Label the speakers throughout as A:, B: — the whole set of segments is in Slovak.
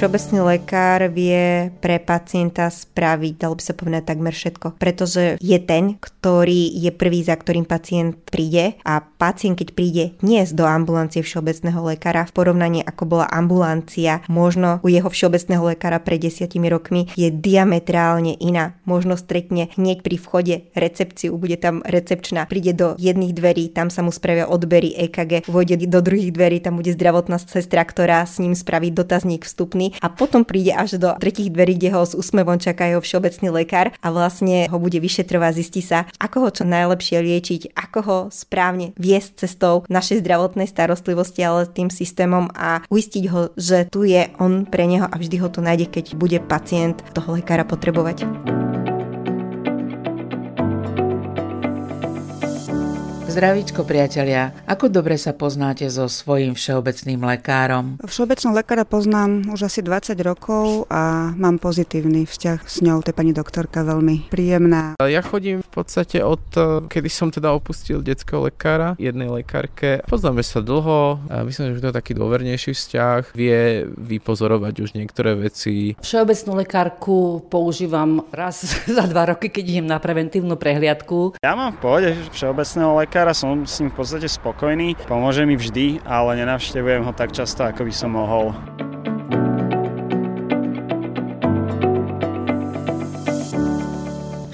A: Všeobecný lekár vie pre pacienta spraviť, dalo by sa povedať takmer všetko, pretože je ten, ktorý je prvý, za ktorým pacient príde a pacient, keď príde dnes do ambulancie všeobecného lekára v porovnaní ako bola ambulancia možno u jeho všeobecného lekára pred desiatimi rokmi je diametrálne iná. Možno stretne hneď pri vchode recepciu, bude tam recepčná, príde do jedných dverí, tam sa mu spravia odbery EKG, vôjde do druhých dverí, tam bude zdravotná sestra, ktorá s ním spraví dotazník vstupný a potom príde až do tretích dverí, kde ho s úsmevom čaká jeho všeobecný lekár a vlastne ho bude vyšetrovať, zistí sa, ako ho čo najlepšie liečiť, ako ho správne viesť cestou našej zdravotnej starostlivosti, ale tým systémom a uistiť ho, že tu je on pre neho a vždy ho tu nájde, keď bude pacient toho lekára potrebovať.
B: Zdravíčko priatelia, ako dobre sa poznáte so svojím všeobecným lekárom?
C: Všeobecného lekára poznám už asi 20 rokov a mám pozitívny vzťah s ňou, to je pani doktorka veľmi príjemná.
D: Ja chodím v podstate od, eh, kedy som teda opustil detského lekára, jednej lekárke. Poznáme sa dlho, a myslím, že to je taký dôvernejší vzťah, vie vypozorovať už niektoré veci.
E: Všeobecnú lekárku používam raz za dva roky, keď idem na preventívnu prehliadku.
F: Ja mám v pohode všeobecného lekára lekára, som s ním v podstate spokojný, pomôže mi vždy, ale nenavštevujem ho tak často, ako by som mohol.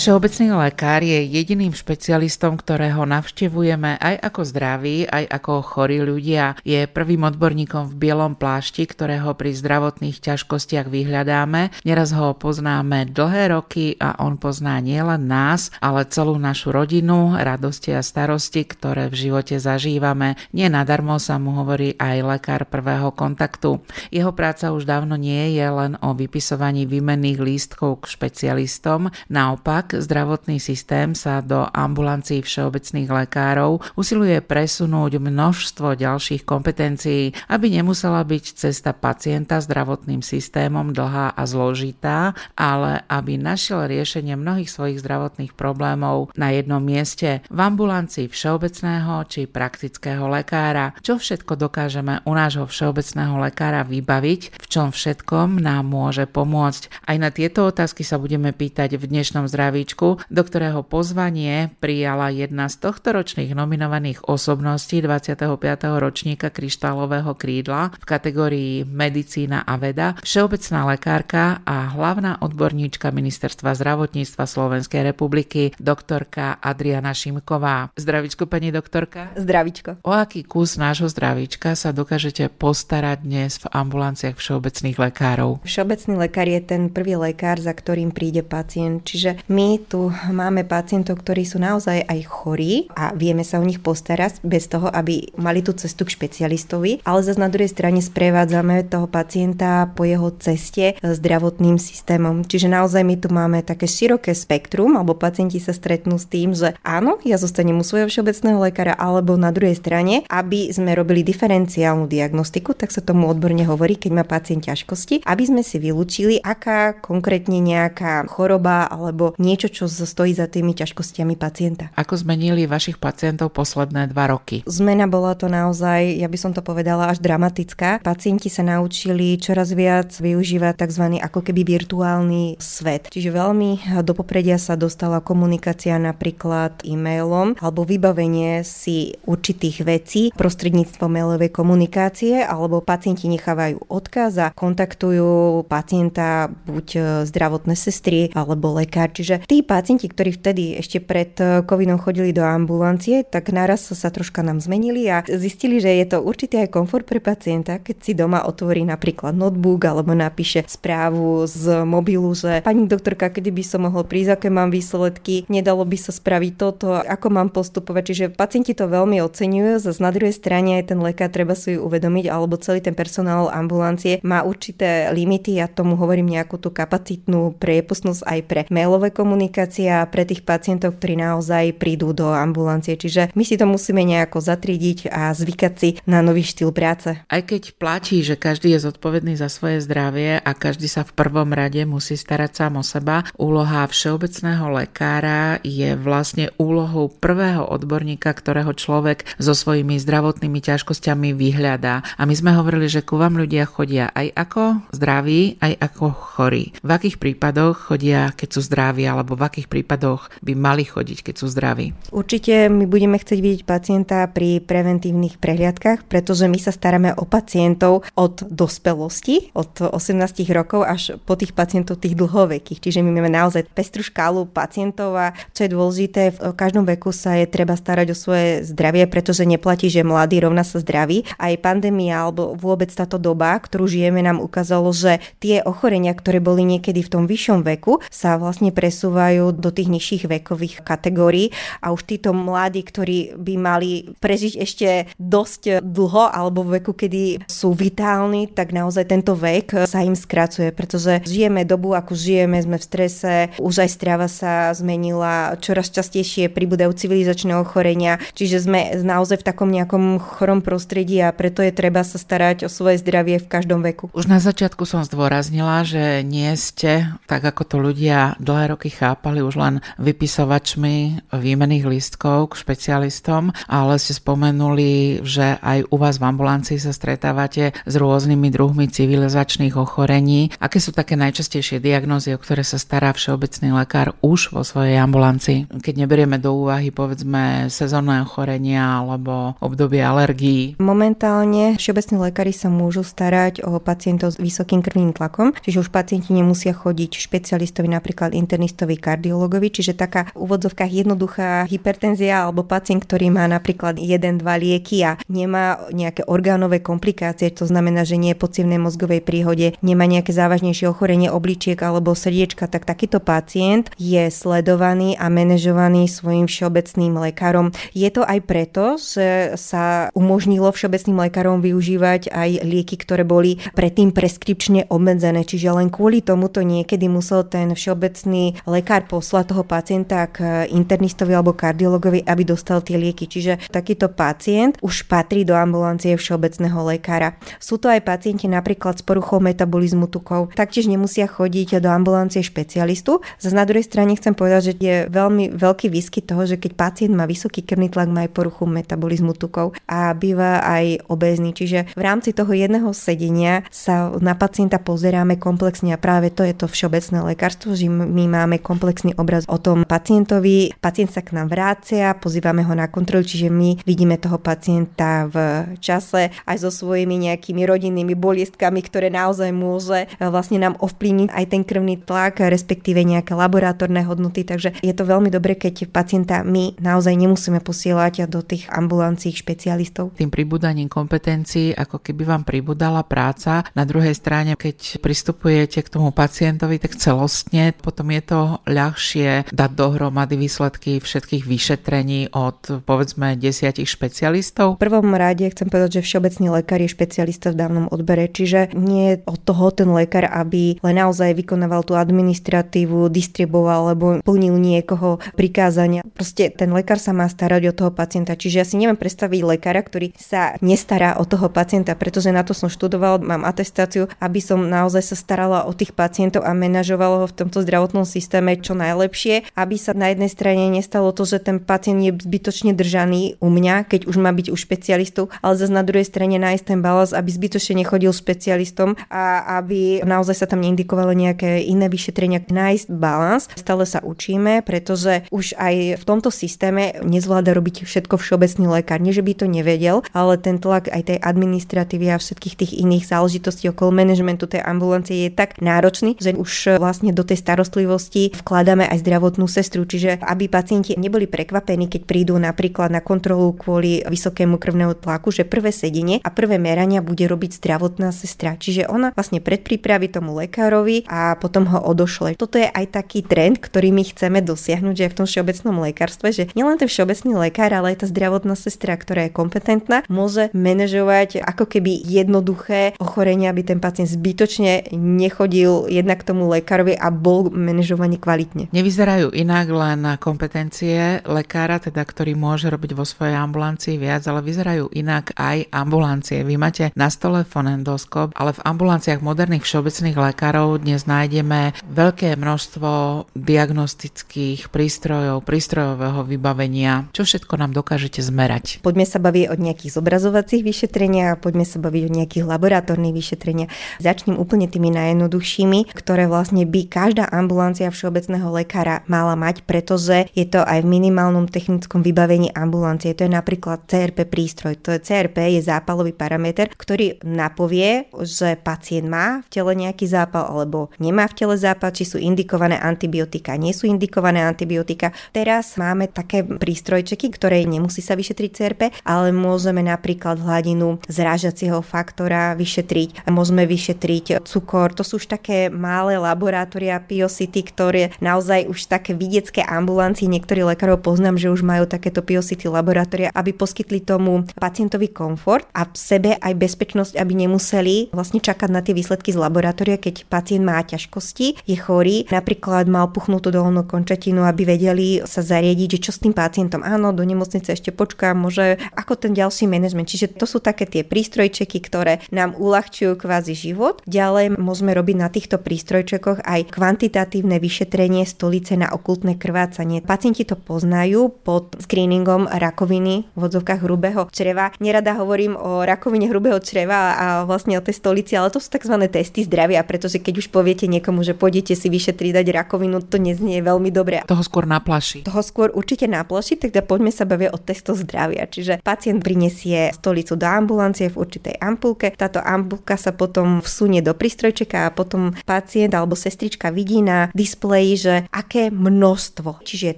B: Všeobecný lekár je jediným špecialistom, ktorého navštevujeme aj ako zdraví, aj ako chorí ľudia. Je prvým odborníkom v bielom plášti, ktorého pri zdravotných ťažkostiach vyhľadáme. Neraz ho poznáme dlhé roky a on pozná nielen nás, ale celú našu rodinu, radosti a starosti, ktoré v živote zažívame. Nie nadarmo sa mu hovorí aj lekár prvého kontaktu. Jeho práca už dávno nie je len o vypisovaní výmenných lístkov k špecialistom, naopak zdravotný systém sa do ambulancií všeobecných lekárov usiluje presunúť množstvo ďalších kompetencií, aby nemusela byť cesta pacienta zdravotným systémom dlhá a zložitá, ale aby našiel riešenie mnohých svojich zdravotných problémov na jednom mieste v ambulancii všeobecného či praktického lekára. Čo všetko dokážeme u nášho všeobecného lekára vybaviť, v čom všetkom nám môže pomôcť. Aj na tieto otázky sa budeme pýtať v dnešnom zdraví zdravíčku, do ktorého pozvanie prijala jedna z tohtoročných nominovaných osobností 25. ročníka kryštálového krídla v kategórii Medicína a veda, všeobecná lekárka a hlavná odborníčka Ministerstva zdravotníctva Slovenskej republiky, doktorka Adriana Šimková. Zdravíčko, pani doktorka.
A: Zdravíčko.
B: O aký kus nášho zdravíčka sa dokážete postarať dnes v ambulanciách všeobecných lekárov?
A: Všeobecný lekár je ten prvý lekár, za ktorým príde pacient, čiže my tu máme pacientov, ktorí sú naozaj aj chorí a vieme sa o nich postarať bez toho, aby mali tú cestu k špecialistovi, ale zase na druhej strane sprevádzame toho pacienta po jeho ceste zdravotným systémom. Čiže naozaj my tu máme také široké spektrum, alebo pacienti sa stretnú s tým, že áno, ja zostanem u svojho všeobecného lekára, alebo na druhej strane, aby sme robili diferenciálnu diagnostiku, tak sa tomu odborne hovorí, keď má pacient ťažkosti, aby sme si vylúčili, aká konkrétne nejaká choroba alebo nie niečo, čo stojí za tými ťažkostiami pacienta.
B: Ako zmenili vašich pacientov posledné dva roky?
A: Zmena bola to naozaj, ja by som to povedala, až dramatická. Pacienti sa naučili čoraz viac využívať tzv. ako keby virtuálny svet. Čiže veľmi do popredia sa dostala komunikácia napríklad e-mailom alebo vybavenie si určitých vecí prostredníctvom mailovej komunikácie alebo pacienti nechávajú odkaz a kontaktujú pacienta buď zdravotné sestry alebo lekár. Čiže tí pacienti, ktorí vtedy ešte pred eh, covidom chodili do ambulancie, tak naraz sa troška nám zmenili a zistili, že je to určitý aj komfort pre pacienta, keď si doma otvorí napríklad notebook alebo napíše správu z mobilu, že pani doktorka, kedy by som mohol prísť, aké mám výsledky, nedalo by sa spraviť toto, ako mám postupovať. Čiže pacienti to veľmi oceňujú, zase na druhej strane aj ten lekár treba si ju uvedomiť, alebo celý ten personál ambulancie má určité limity, ja tomu hovorím nejakú tú kapacitnú priepustnosť aj pre mailové komunikácie komunikácia pre tých pacientov, ktorí naozaj prídu do ambulancie. Čiže my si to musíme nejako zatriediť a zvykať si na nový štýl práce.
B: Aj keď platí, že každý je zodpovedný za svoje zdravie a každý sa v prvom rade musí starať sám o seba, úloha všeobecného lekára je vlastne úlohou prvého odborníka, ktorého človek so svojimi zdravotnými ťažkosťami vyhľadá. A my sme hovorili, že ku vám ľudia chodia aj ako zdraví, aj ako chorí. V akých prípadoch chodia, keď sú zdraví, alebo v akých prípadoch by mali chodiť, keď sú zdraví?
A: Určite my budeme chcieť vidieť pacienta pri preventívnych prehliadkach, pretože my sa staráme o pacientov od dospelosti, od 18 rokov až po tých pacientov tých dlhovekých. Čiže my máme naozaj pestru škálu pacientov a čo je dôležité, v každom veku sa je treba starať o svoje zdravie, pretože neplatí, že mladý rovná sa zdraví. Aj pandémia alebo vôbec táto doba, ktorú žijeme, nám ukázalo, že tie ochorenia, ktoré boli niekedy v tom vyššom veku, sa vlastne presúvajú do tých nižších vekových kategórií a už títo mladí, ktorí by mali prežiť ešte dosť dlho alebo v veku, kedy sú vitálni, tak naozaj tento vek sa im skracuje, pretože žijeme dobu, ako žijeme, sme v strese, už aj strava sa zmenila, čoraz častejšie pribúdajú civilizačné ochorenia, čiže sme naozaj v takom nejakom chorom prostredí a preto je treba sa starať o svoje zdravie v každom veku.
B: Už na začiatku som zdôraznila, že nie ste, tak ako to ľudia dlhé roky chápali, už len vypisovačmi výmených lístkov k špecialistom, ale ste spomenuli, že aj u vás v ambulancii sa stretávate s rôznymi druhmi civilizačných ochorení. Aké sú také najčastejšie diagnózy, o ktoré sa stará všeobecný lekár už vo svojej ambulancii? Keď neberieme do úvahy povedzme sezónne ochorenia alebo obdobie alergií.
A: Momentálne všeobecní lekári sa môžu starať o pacientov s vysokým krvným tlakom, čiže už pacienti nemusia chodiť špecialistovi, napríklad internistovi, kardiologovi, čiže taká v úvodzovkách jednoduchá hypertenzia alebo pacient, ktorý má napríklad jeden, dva lieky a nemá nejaké orgánové komplikácie, to znamená, že nie je po mozgovej príhode, nemá nejaké závažnejšie ochorenie obličiek alebo srdiečka, tak takýto pacient je sledovaný a manažovaný svojim všeobecným lekárom. Je to aj preto, že sa umožnilo všeobecným lekárom využívať aj lieky, ktoré boli predtým preskripčne obmedzené, čiže len kvôli tomuto niekedy musel ten všeobecný lekár poslať toho pacienta k internistovi alebo kardiologovi, aby dostal tie lieky. Čiže takýto pacient už patrí do ambulancie všeobecného lekára. Sú to aj pacienti napríklad s poruchou metabolizmu tukov. Taktiež nemusia chodiť do ambulancie špecialistu. Zase na druhej strane chcem povedať, že je veľmi veľký výskyt toho, že keď pacient má vysoký krvný tlak, má aj poruchu metabolizmu tukov a býva aj obezný. Čiže v rámci toho jedného sedenia sa na pacienta pozeráme komplexne a práve to je to všeobecné lekárstvo, že my máme komplexný obraz o tom pacientovi. Pacient sa k nám vrácia, pozývame ho na kontrolu, čiže my vidíme toho pacienta v čase aj so svojimi nejakými rodinnými boliestkami, ktoré naozaj môže eh, vlastne nám ovplyvniť aj ten krvný tlak, respektíve nejaké laboratórne hodnoty. Takže je to veľmi dobre, keď pacienta my naozaj nemusíme posielať do tých ambulancií špecialistov.
B: Tým pribúdaním kompetencií, ako keby vám pribudala práca. Na druhej strane, keď pristupujete k tomu pacientovi, tak celostne potom je to ľahšie dať dohromady výsledky všetkých vyšetrení od povedzme desiatich špecialistov.
A: V prvom rade chcem povedať, že všeobecný lekár je špecialista v dávnom odbere, čiže nie je od toho ten lekár, aby len naozaj vykonával tú administratívu, distribuoval alebo plnil niekoho prikázania. Proste ten lekár sa má starať o toho pacienta. Čiže ja si neviem predstaviť lekára, ktorý sa nestará o toho pacienta, pretože na to som študoval, mám atestáciu, aby som naozaj sa starala o tých pacientov a manažovala ho v tomto zdravotnom systéme čo najlepšie, aby sa na jednej strane nestalo to, že ten pacient je zbytočne držaný u mňa, keď už má byť u špecialistov, ale zase na druhej strane nájsť ten balans, aby zbytočne nechodil špecialistom a aby naozaj sa tam neindikovalo nejaké iné vyšetrenia. Nájsť balans, stále sa učíme, pretože už aj v tomto systéme nezvláda robiť všetko všeobecný lekár. Nie, že by to nevedel, ale ten tlak aj tej administratívy a všetkých tých iných záležitostí okolo manažmentu tej ambulancie je tak náročný, že už vlastne do tej starostlivosti vkladáme aj zdravotnú sestru, čiže aby pacienti neboli prekvapení, keď prídu napríklad na kontrolu kvôli vysokému krvnému tlaku, že prvé sedenie a prvé merania bude robiť zdravotná sestra. Čiže ona vlastne predpripraví tomu lekárovi a potom ho odošle. Toto je aj taký trend, ktorý my chceme dosiahnuť, že v tom všeobecnom lekárstve, že nielen ten všeobecný lekár, ale aj tá zdravotná sestra, ktorá je kompetentná, môže manažovať ako keby jednoduché ochorenia, aby ten pacient zbytočne nechodil jednak k tomu lekárovi a bol manažovaný kvalitne.
B: Nevyzerajú inak len na kompetencie lekára, teda ktorý môže robiť vo svojej ambulancii viac, ale vyzerajú inak aj ambulancie. Vy máte na stole fonendoskop, ale v ambulanciách moderných všeobecných lekárov dnes nájdeme veľké množstvo diagnostických prístrojov, prístrojového vybavenia. Čo všetko nám dokážete zmerať?
A: Poďme sa baviť o nejakých zobrazovacích vyšetreniach a poďme sa baviť o nejakých laboratórnych vyšetreniach. Začnem úplne tými najjednoduchšími, ktoré vlastne by každá ambulancia všeobecného lekára mala mať, pretože je to aj v minimálnom technickom vybavení ambulancie. To je napríklad CRP prístroj. To je CRP je zápalový parameter, ktorý napovie, že pacient má v tele nejaký zápal alebo nemá v tele zápal, či sú indikované antibiotika, nie sú indikované antibiotika. Teraz máme také prístrojčeky, ktoré nemusí sa vyšetriť CRP, ale môžeme napríklad hladinu zrážacieho faktora vyšetriť, môžeme vyšetriť cukor. To sú už také malé laboratória Piocity, ktoré naozaj už také vidiecké ambulancie, niektorí lekárov poznám, že už majú takéto Piocity laboratória, aby poskytli tomu pacientovi komfort a v sebe aj bezpečnosť, aby nemuseli vlastne čakať na tie výsledky z laboratória, keď pacient má ťažkosti, je chorý, napríklad mal puchnutú dolnú končatinu, aby vedeli sa zariadiť, že čo s tým pacientom. Áno, do nemocnice ešte počkám, môže ako ten ďalší manažment. Čiže to sú také tie prístrojčeky, ktoré nám uľahčujú kvázi život. Ďalej môžeme robiť na týchto prístrojčekoch aj kvantitatívne vyšetrenie stolice na okultné krvácanie. Pacienti to poznajú pod screeningom rakoviny v odzovkách hrubého čreva. Nerada hovorím o rakovine hrubého čreva a vlastne o tej stolici, ale to sú tzv. testy zdravia, pretože keď už poviete niekomu, že pôjdete si vyšetriť dať rakovinu, to neznie veľmi dobre.
B: Toho skôr naplaší.
A: Toho skôr určite naplaší, teda poďme sa bavia o testoch zdravia. Čiže pacient prinesie stolicu do ambulancie v určitej ampulke. Táto ampulka sa potom vsunie do prístrojčeka a potom pacient alebo sestrička vidí na displeji, že aké množstvo. Čiže je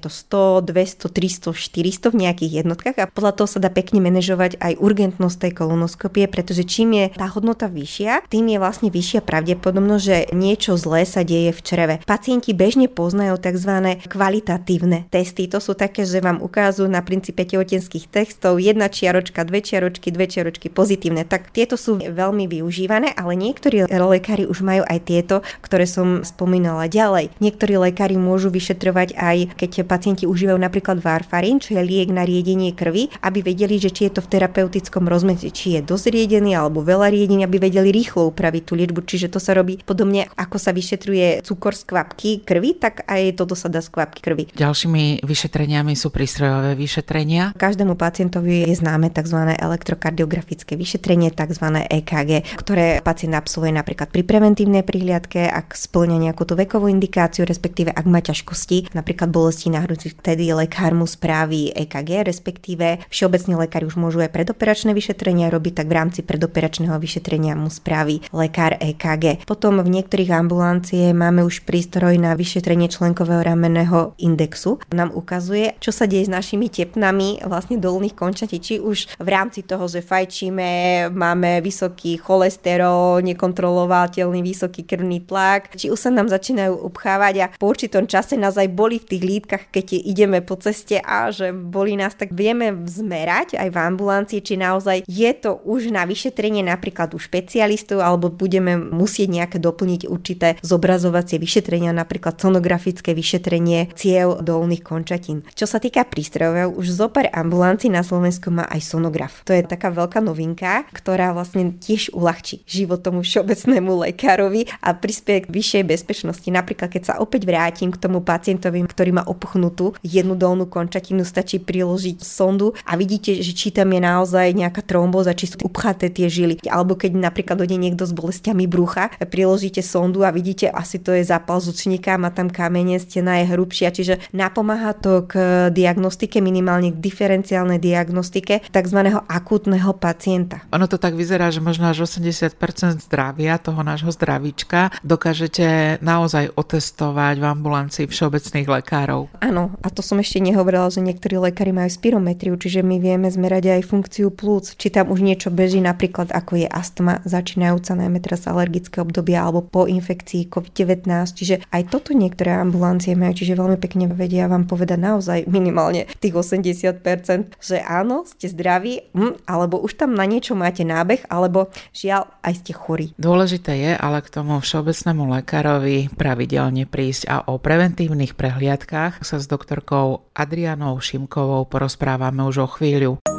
A: to 100, 200, 300, 400 v nejakých jednotkách a podľa toho sa dá pekne manažovať aj urgentnosť tej kolonoskopie, pretože čím je tá hodnota vyššia, tým je vlastne vyššia pravdepodobnosť, že niečo zlé sa deje v čreve. Pacienti bežne poznajú tzv. kvalitatívne testy. To sú také, že vám ukážu na princípe tehotenských textov jedna čiaročka, dve čiaročky, dve čiaročky pozitívne. Tak tieto sú veľmi využívané, ale niektorí lekári už majú aj tieto, ktoré som spomínala ďalej. Niektorí lekári môžu vyšetrovať aj keď pacienti užívajú napríklad varfarín, čo je liek na riedenie krvi, aby vedeli, že či je to v terapeutickom rozmedzi, či je dosť riedený alebo veľa riedenia, aby vedeli rýchlo upraviť tú liečbu. Čiže to sa robí podobne, ako sa vyšetruje cukor z kvapky krvi, tak aj toto sa dá z kvapky krvi.
B: Ďalšími vyšetreniami sú prístrojové vyšetrenia.
A: Každému pacientovi je známe tzv. elektrokardiografické vyšetrenie, tzv. EKG, ktoré pacient absolvuje napríklad pri preventívnej prihliadke, ak splňa nejakú tú vekovú indikáciu, respektíve ak má ťažkosti, napríklad bolesti na hrudi, vtedy lekár mu spraví EKG, respektíve všeobecní lekári už môžu aj predoperačné vyšetrenia robiť, tak v rámci predoperačného vyšetrenia mu spraví lekár EKG. Potom v niektorých ambulancie máme už prístroj na vyšetrenie členkového ramenného indexu. Nám ukazuje, čo sa deje s našimi tepnami vlastne dolných končatí, či už v rámci toho, že fajčíme, máme vysoký cholesterol, nekontrolovateľný vysoký krvný tlak, či už sa nám začínajú upchávať a po určitom čase nás aj boli v tých lítkach, keď ideme po ceste a že boli nás, tak vieme zmerať aj v ambulancii, či naozaj je to už na vyšetrenie napríklad u špecialistov alebo budeme musieť nejaké doplniť určité zobrazovacie vyšetrenia, napríklad sonografické vyšetrenie ciev dolných končatín. Čo sa týka prístrojov, už zopár ambulancií na Slovensku má aj sonograf. To je taká veľká novinka, ktorá vlastne tiež uľahčí život tomu všeobecnému lekárovi a prispieje k vyššej bezpečnosti. Napríklad, keď sa opäť vrátim k tomu pacientovi, ktorý má opuchnutú jednu dolnú končatinu, stačí priložiť sondu a vidíte, že či tam je naozaj nejaká trombóza, či sú upchaté tie žily. Alebo keď napríklad dojde niekto s bolestiami brucha, priložíte sondu a vidíte, asi to je zápal zučníka, má tam kamene, stena je hrubšia, čiže napomáha to k diagnostike, minimálne k diferenciálnej diagnostike tzv. akútneho pacienta.
B: Ono to tak vyzerá, že možno až 80% zdravia toho nášho zdravíčka dokážete naozaj otestovať v ambulancii všeobecných lekárov.
A: Áno, a to som ešte nehovorila, že niektorí lekári majú spirometriu, čiže my vieme zmerať aj funkciu plúc, či tam už niečo beží, napríklad ako je astma, začínajúca najmä teraz alergické obdobia alebo po infekcii COVID-19, čiže aj toto niektoré ambulancie majú, čiže veľmi pekne vedia vám povedať naozaj minimálne tých 80%, že áno, ste zdraví, hm, alebo už tam na niečo máte nábeh, alebo žiaľ, aj ste chorí.
B: Dôležité je ale k tomu všeobecnému lekárovi pravidelne prísť prísť a o preventívnych prehliadkách sa s doktorkou Adrianou Šimkovou porozprávame už o chvíľu.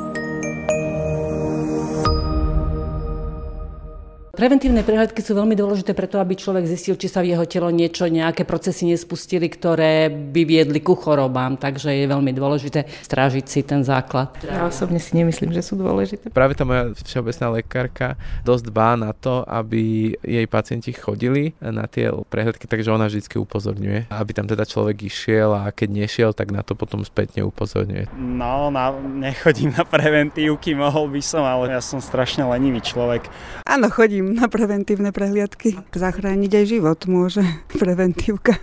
E: Preventívne prehľadky sú veľmi dôležité preto, aby človek zistil, či sa v jeho telo niečo, nejaké procesy nespustili, ktoré by viedli ku chorobám. Takže je veľmi dôležité strážiť si ten základ.
A: Ja osobne si nemyslím, že sú dôležité.
D: Práve tá moja všeobecná lekárka dosť dbá na to, aby jej pacienti chodili na tie prehľadky, takže ona vždy upozorňuje, aby tam teda človek išiel a keď nešiel, tak na to potom spätne upozorňuje.
F: No, na, nechodím na preventívky, mohol by som, ale ja som strašne lenivý človek.
C: Áno, chodím na preventívne prehliadky. Zachrániť aj život môže preventívka.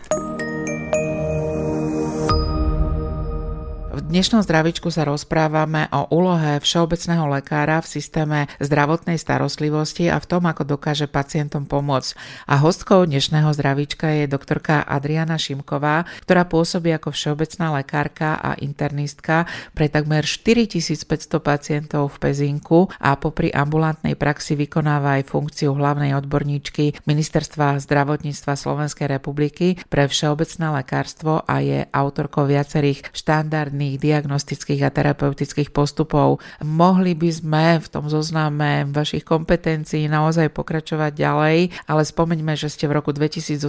B: Dnešnom zdravičku sa rozprávame o úlohe všeobecného lekára v systéme zdravotnej starostlivosti a v tom, ako dokáže pacientom pomôcť. A hostkou dnešného zdravička je doktorka Adriana Šimková, ktorá pôsobí ako všeobecná lekárka a internistka pre takmer 4500 pacientov v Pezinku a popri ambulantnej praxi vykonáva aj funkciu hlavnej odborníčky Ministerstva zdravotníctva Slovenskej republiky pre všeobecné lekárstvo a je autorkou viacerých štandardných rôznych diagnostických a terapeutických postupov. Mohli by sme v tom zozname vašich kompetencií naozaj pokračovať ďalej, ale spomeňme, že ste v roku 2018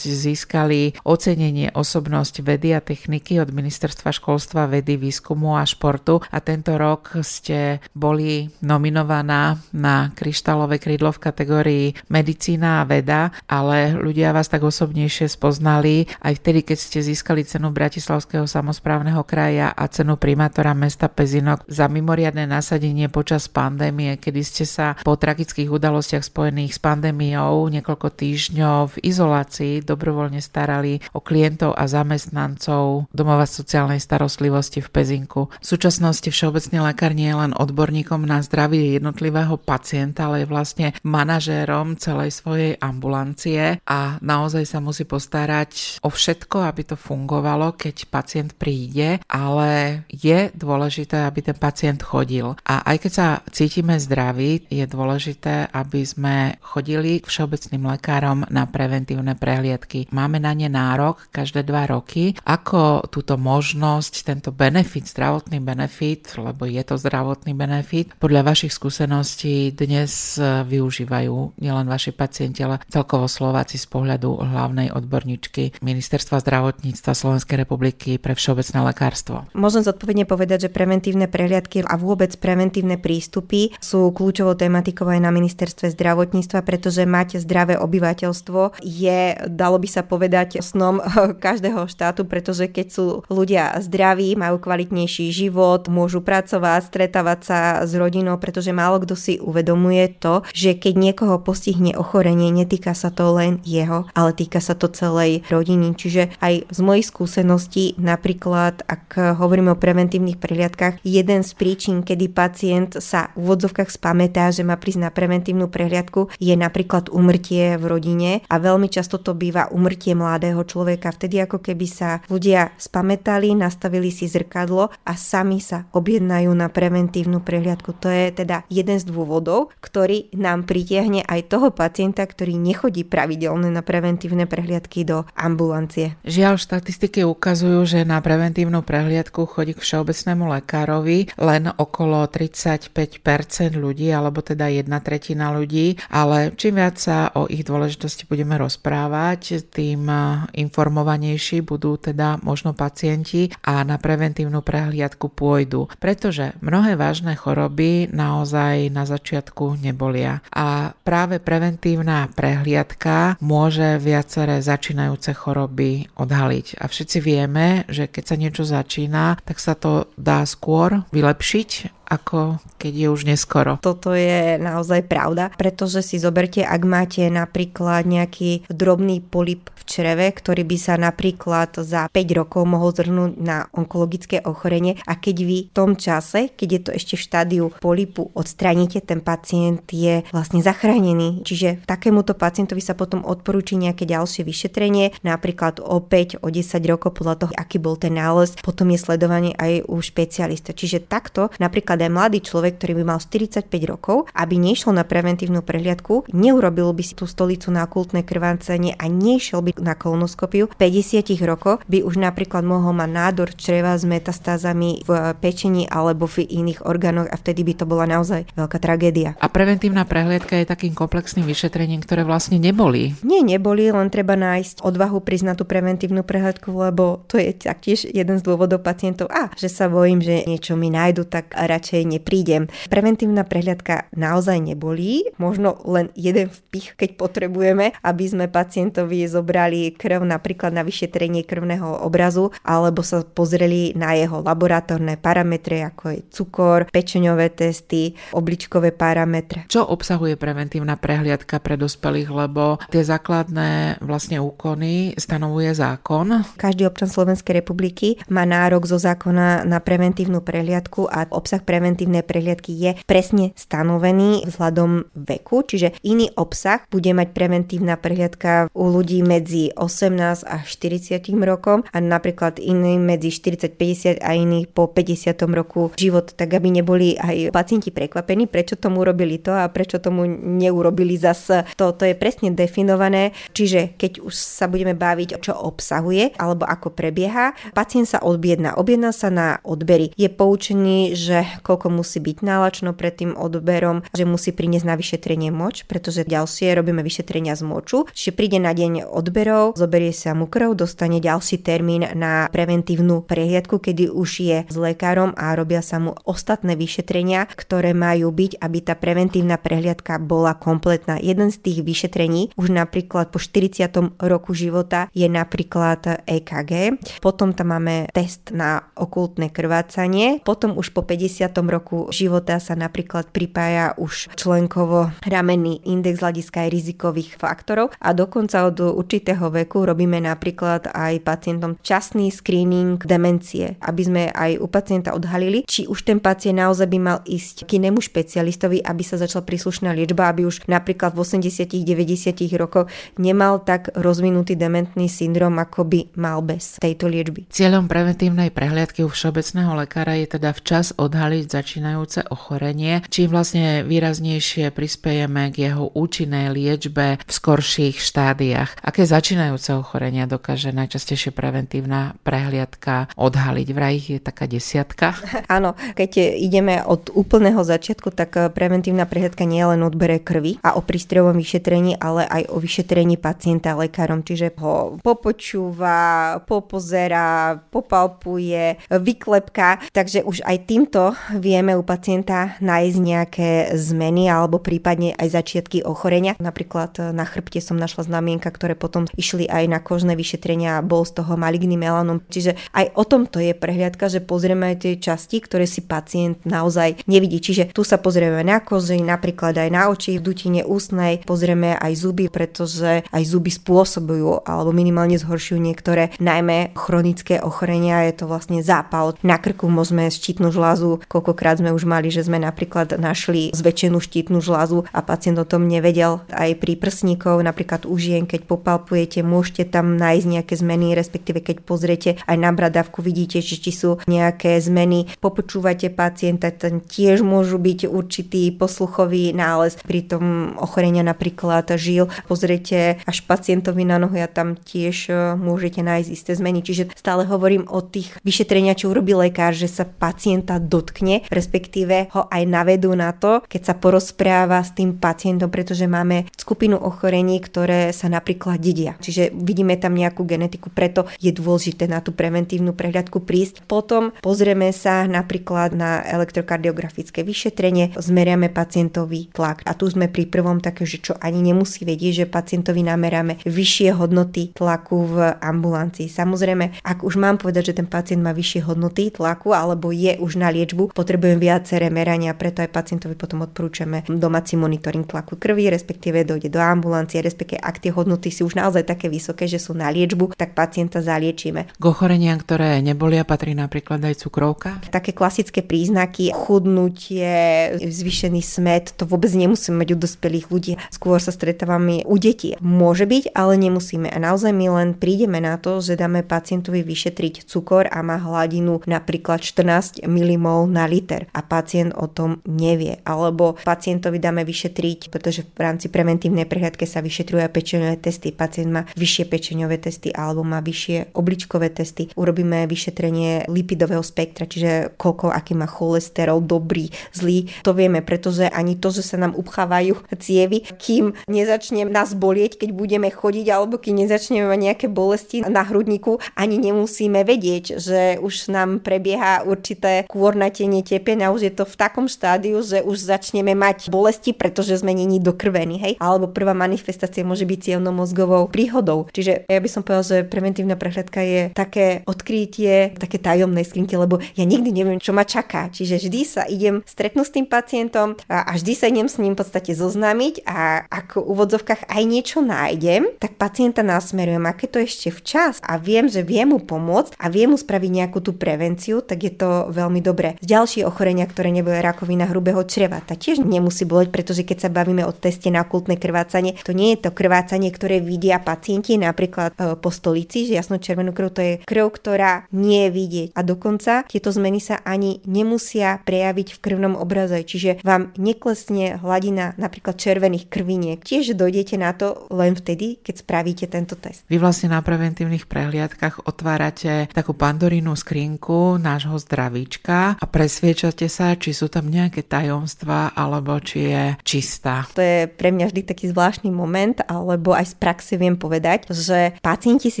B: získali ocenenie osobnosť vedy a techniky od Ministerstva školstva, vedy, výskumu a športu a tento rok ste boli nominovaná na kryštálové krídlo v kategórii medicína a veda, ale ľudia vás tak osobnejšie spoznali aj vtedy, keď ste získali cenu Bratislavského samozprávneho kraja a cenu primátora mesta Pezinok za mimoriadne nasadenie počas pandémie, kedy ste sa po tragických udalostiach spojených s pandémiou niekoľko týždňov v izolácii dobrovoľne starali o klientov a zamestnancov domova sociálnej starostlivosti v Pezinku. V súčasnosti všeobecný lekár nie je len odborníkom na zdravie jednotlivého pacienta, ale je vlastne manažérom celej svojej ambulancie a naozaj sa musí postarať o všetko, aby to fungovalo, keď pacient príde a ale je dôležité, aby ten pacient chodil. A aj keď sa cítime zdraví, je dôležité, aby sme chodili k všeobecným lekárom na preventívne prehliadky. Máme na ne nárok každé dva roky. Ako túto možnosť, tento benefit, zdravotný benefit, lebo je to zdravotný benefit, podľa vašich skúseností dnes využívajú nielen vaši pacienti, ale celkovo Slováci z pohľadu hlavnej odborníčky Ministerstva zdravotníctva Slovenskej republiky pre všeobecné lekárstvo
A: zdravotníctvo. Môžem zodpovedne povedať, že preventívne prehliadky a vôbec preventívne prístupy sú kľúčovou tematikou aj na ministerstve zdravotníctva, pretože mať zdravé obyvateľstvo je, dalo by sa povedať, snom každého štátu, pretože keď sú ľudia zdraví, majú kvalitnejší život, môžu pracovať, stretávať sa s rodinou, pretože málo kto si uvedomuje to, že keď niekoho postihne ochorenie, netýka sa to len jeho, ale týka sa to celej rodiny. Čiže aj z mojich skúseností napríklad, ak hovoríme o preventívnych prehliadkách, jeden z príčin, kedy pacient sa v úvodzovkách spametá, že má prísť na preventívnu prehliadku, je napríklad umrtie v rodine a veľmi často to býva umrtie mladého človeka. Vtedy ako keby sa ľudia spametali, nastavili si zrkadlo a sami sa objednajú na preventívnu prehliadku. To je teda jeden z dôvodov, ktorý nám pritiahne aj toho pacienta, ktorý nechodí pravidelne na preventívne prehliadky do ambulancie.
B: Žiaľ, štatistiky ukazujú, že na preventívnu prehliadku prehliadku chodí k všeobecnému lekárovi len okolo 35% ľudí, alebo teda jedna tretina ľudí, ale čím viac sa o ich dôležitosti budeme rozprávať, tým informovanejší budú teda možno pacienti a na preventívnu prehliadku pôjdu, pretože mnohé vážne choroby naozaj na začiatku nebolia a práve preventívna prehliadka môže viaceré začínajúce choroby odhaliť. A všetci vieme, že keď sa niečo začína, začína, tak sa to dá skôr vylepšiť ako keď je už neskoro.
A: Toto je naozaj pravda, pretože si zoberte, ak máte napríklad nejaký drobný polip v čreve, ktorý by sa napríklad za 5 rokov mohol zhrnúť na onkologické ochorenie a keď vy v tom čase, keď je to ešte v štádiu polipu, odstraníte, ten pacient je vlastne zachránený. Čiže takémuto pacientovi sa potom odporúči nejaké ďalšie vyšetrenie, napríklad o 5, o 10 rokov podľa toho, aký bol ten nález, potom je sledovanie aj u špecialista. Čiže takto napríklad aj mladý človek, ktorý by mal 45 rokov, aby nešiel na preventívnu prehliadku, neurobil by si tú stolicu na okultné krvácanie a nešiel by na kolonoskopiu, 50 rokov by už napríklad mohol mať nádor čreva s metastázami v pečení alebo v iných orgánoch a vtedy by to bola naozaj veľká tragédia.
B: A preventívna prehliadka je takým komplexným vyšetrením, ktoré vlastne neboli.
A: Nie, neboli, len treba nájsť odvahu priznať tú preventívnu prehliadku, lebo to je taktiež jeden z dôvodov pacientov, a že sa bojím, že niečo mi nájdu, tak radšej neprídem. Preventívna prehliadka naozaj nebolí, možno len jeden vpich, keď potrebujeme, aby sme pacientovi zobrali krv napríklad na vyšetrenie krvného obrazu, alebo sa pozreli na jeho laboratórne parametre, ako je cukor, pečeňové testy, obličkové parametre.
B: Čo obsahuje preventívna prehliadka pre dospelých, lebo tie základné vlastne úkony stanovuje zákon?
A: Každý občan Slovenskej republiky má nárok zo zákona na preventívnu prehliadku a obsah preventívnej prehliadky je presne stanovený vzhľadom veku, čiže iný obsah bude mať preventívna prehliadka u ľudí medzi 18 a 40 rokom a napríklad iný medzi 40-50 a iný po 50 roku život, tak aby neboli aj pacienti prekvapení, prečo tomu urobili to a prečo tomu neurobili zase to. To je presne definované, čiže keď už sa budeme baviť, čo obsahuje alebo ako prebieha, pacient sa odbiedna. Objedná sa na odbery. Je poučený, že koľko musí byť nálačno pred tým odberom, že musí priniesť na vyšetrenie moč, pretože ďalšie robíme vyšetrenia z moču. Čiže príde na deň odberov, zoberie sa mu krv, dostane ďalší termín na preventívnu prehliadku, kedy už je s lekárom a robia sa mu ostatné vyšetrenia, ktoré majú byť, aby tá preventívna prehliadka bola kompletná. Jeden z tých vyšetrení už napríklad po 40. roku života je napríklad EKG, potom tam máme test na okultné krvácanie, potom už po 50. roku života sa napríklad pripája už členkovo ramenný index hľadiska aj rizikových faktorov a dokonca od určitého veku robíme napríklad aj pacientom časný screening demencie, aby sme aj u pacienta odhalili, či už ten pacient naozaj by mal ísť k inému špecialistovi, aby sa začala príslušná liečba, aby už napríklad v 80-90 rokoch nemal tak rozvinutý dementný syndrom, ako by mal bez tejto liečby.
B: Cieľom preventívnej prehliadky u všeobecného lekára je teda včas odhaliť začínajúce ochorenie, či vlastne výraznejšie prispiejeme k jeho účinnej liečbe v skorších štádiách. Aké začínajúce ochorenia dokáže najčastejšie preventívna prehliadka odhaliť? Vraj ich je taká desiatka?
A: Áno, keď ideme od úplného začiatku, tak preventívna prehliadka nie je len odbere krvi a o prístrojovom vyšetrení, ale aj o vyšetrení pacienta lekárom, čiže ho popočúva, popozera, popalpuje, vyklepka, takže už aj týmto vieme u pacienta nájsť nejaké zmeny alebo prípadne aj začiatky ochorenia. Napríklad na chrbte som našla znamienka, ktoré potom išli aj na kožné vyšetrenia a bol z toho maligný melanom. Čiže aj o tomto je prehliadka, že pozrieme aj tie časti, ktoré si pacient naozaj nevidí. Čiže tu sa pozrieme na kozy, napríklad aj na oči, v dutine ústnej, pozrieme aj zuby, pretože aj zuby spôsobujú alebo minimálne zhoršujú niektoré najmä chronické ochorenia. Je to vlastne zápal na krku, môžeme štítnu žlázu. Koľkokrát sme už mali, že sme napríklad našli zväčšenú štítnu žlázu a pacient o tom nevedel. Aj pri prsníkov, napríklad u žien, keď popalpujete, môžete tam nájsť nejaké zmeny, respektíve keď pozriete aj na bradavku, vidíte, že či sú nejaké zmeny. Popočúvate pacienta, ten tiež môžu byť určitý posluchový nález. Pri tom ochorenia napríklad žil, pozriete až pacientovi na nohu a tam tiež e, môžete nájsť isté zmeny. Čiže stále hovorím o tých vyšetrenia, čo urobí lekár, že sa pacienta dotkne, respektíve ho aj navedú na to, keď sa porozpráva s tým pacientom, pretože máme skupinu ochorení, ktoré sa napríklad dedia. Čiže vidíme tam nejakú genetiku, preto je dôležité na tú preventívnu prehľadku prísť. Potom pozrieme sa napríklad na elektrokardiografické vyšetrenie, zmeriame pacientový tlak. A tu sme pri prvom také, že čo ani nemusí vedieť, že pacientovi nameráme vyššie hodnoty tlaku v ambulancii. Samozrejme, ak už mám povedať, že ten pacient má vyššie hodnoty tlaku alebo je už na liečbu, potrebujem viaceré merania, preto aj pacientovi potom odporúčame domáci monitoring tlaku krvi, respektíve dojde do ambulancie, respektíve ak tie hodnoty sú už naozaj také vysoké, že sú na liečbu, tak pacienta zaliečíme.
B: K ochoreniam, ktoré nebolia, patrí napríklad aj cukrovka?
A: Také klasické príznaky, chudnutie, zvýšený smet, to vôbec nemusíme mať u dospelých ľudí. Skôr sa stretávame u detí. Môže byť, ale nemusíme. A naozaj my len prídeme na to, že dáme pacientovi vyšetriť cukor a má hladinu napríklad 14 mmol na liter a pacient o tom nevie. Alebo pacientovi dáme vyšetriť, pretože v rámci preventívnej prehľadke sa vyšetrujú aj pečeňové testy. Pacient má vyššie pečeňové testy alebo má vyššie obličkové testy. Urobíme vyšetrenie lipidového spektra, čiže koľko, aký má cholesterol, dobrý, zlý. To vieme, pretože ani to, že sa nám upchávajú cievy, kým nezačne nás bolieť, keď budeme chodiť alebo keď nezačneme mať nejaké bolesti na hrudníku, ani nemusíme vedieť, že už nám prebieha určité kôrnatenie tepen a už je to v takom štádiu, že už začneme mať bolesti, pretože sme není dokrvení, hej? Alebo prvá manifestácia môže byť cievno-mozgovou príhodou. Čiže ja by som povedal, že preventívna prehľadka je také odkrytie, také tajomné skrinky, lebo ja nikdy neviem, čo ma čaká. Čiže vždy sa idem stretnúť s tým pacientom a vždy sa idem s ním v podstate zoznámiť a ako v úvodzovkách aj niečo nájdem, tak pacienta nasmerujem, aké to ešte včas a viem, že viem mu pomôcť a viem mu spraviť nejakú tú prevenciu, tak je to veľmi dobré. Ďalšie ochorenia, ktoré nebude rakovina hrubého čreva, tá tiež nemusí boleť, pretože keď sa bavíme o teste na okultné krvácanie, to nie je to krvácanie, ktoré vidia pacienti napríklad e, po stolici, že jasno červenú krv to je krv, ktorá nie je vidieť. A dokonca tieto zmeny sa ani nemusia prejaviť v krvnom obraze, čiže vám neklesne hladina napríklad červených krviniek. Tiež dojdete na to len vtedy, keď spravíte tento test.
B: Vy vlastne na preventívnych prehliadkach otvárate takú pandorínu skrinku nášho zdravíčka a presviečate sa, či sú tam nejaké tajomstvá alebo či je čistá.
A: To je pre mňa vždy taký zvláštny moment, alebo aj z praxe viem povedať, že pacienti si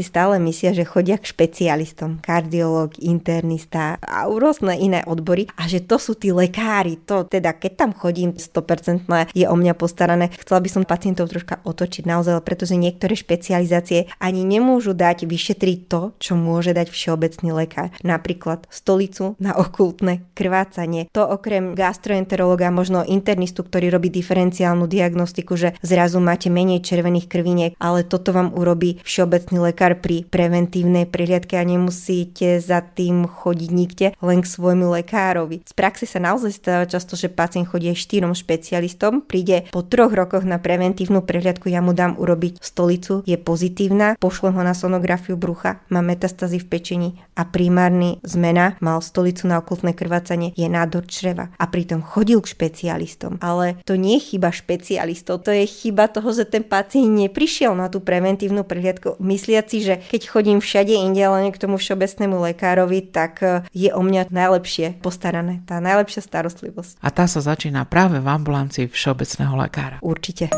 A: stále myslia, že chodia k špecialistom, kardiológ, internista a rôzne iné odbory a že to sú tí lekári. To teda, keď tam chodím 100% je o mňa postarané. Chcela by som pacientov troška otočiť naozaj, pretože niektoré špecializácie ani nemôžu dať vyšetriť to, čo môže dať všeobecný lekár. Napríklad stolicu na okultné krvácanie. To okrem gastroenterologa, možno internistu, ktorý robí diferenciálnu diagnostiku, že zrazu máte menej červených krviniek, ale toto vám urobí všeobecný lekár pri preventívnej prihliadke a nemusíte za tým chodiť nikde, len k svojmu lekárovi. Z praxe sa naozaj stáva často, že pacient chodí štyrom špecialistom, príde po troch rokoch na preventívnu prehliadku, ja mu dám urobiť stolicu, je pozitívna, pošlem ho na sonografiu brucha, má metastazy v pečení a primárny zmena, mal stolicu na okultné krvácanie, je nádor čreva a pritom chodil k špecialistom. Ale to nie je chyba špecialistov, to je chyba toho, že ten pacient neprišiel na tú preventívnu prehliadku, mysliaci, že keď chodím všade inde, len k tomu všeobecnému lekárovi, tak e, je o mňa najlepšie postarané, tá najlepšia starostlivosť.
B: A tá sa začína práve v ambulancii všeobecného lekára.
A: Určite.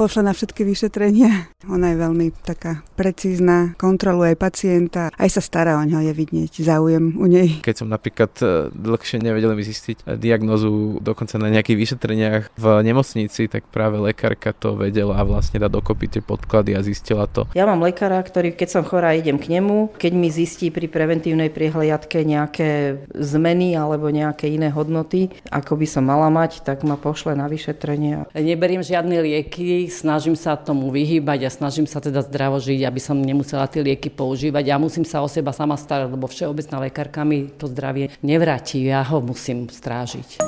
C: Pošle na všetky vyšetrenia. Ona je veľmi taká precízna, kontroluje aj pacienta, aj sa stará o ňo, je vidieť záujem u nej.
D: Keď som napríklad e, dlhšie nevedel mi zistiť e, diagnozu dokonca na nejakých vyšetreniach v nemocnici, tak práve lekárka to vedela a vlastne dá dokopy tie podklady a zistila to.
E: Ja mám lekára, ktorý keď som chorá, idem k nemu. Keď mi zistí pri preventívnej priehliadke nejaké zmeny alebo nejaké iné hodnoty, ako by som mala mať, tak ma pošle na vyšetrenie. Neberiem žiadne lieky, snažím sa tomu vyhýbať a snažím sa teda zdravo žiť, aby som nemusela tie lieky používať. Ja musím sa o seba sama starať, lebo všeobecná lekárka mi to zdravie nevráti. Ja ho musím strážiť.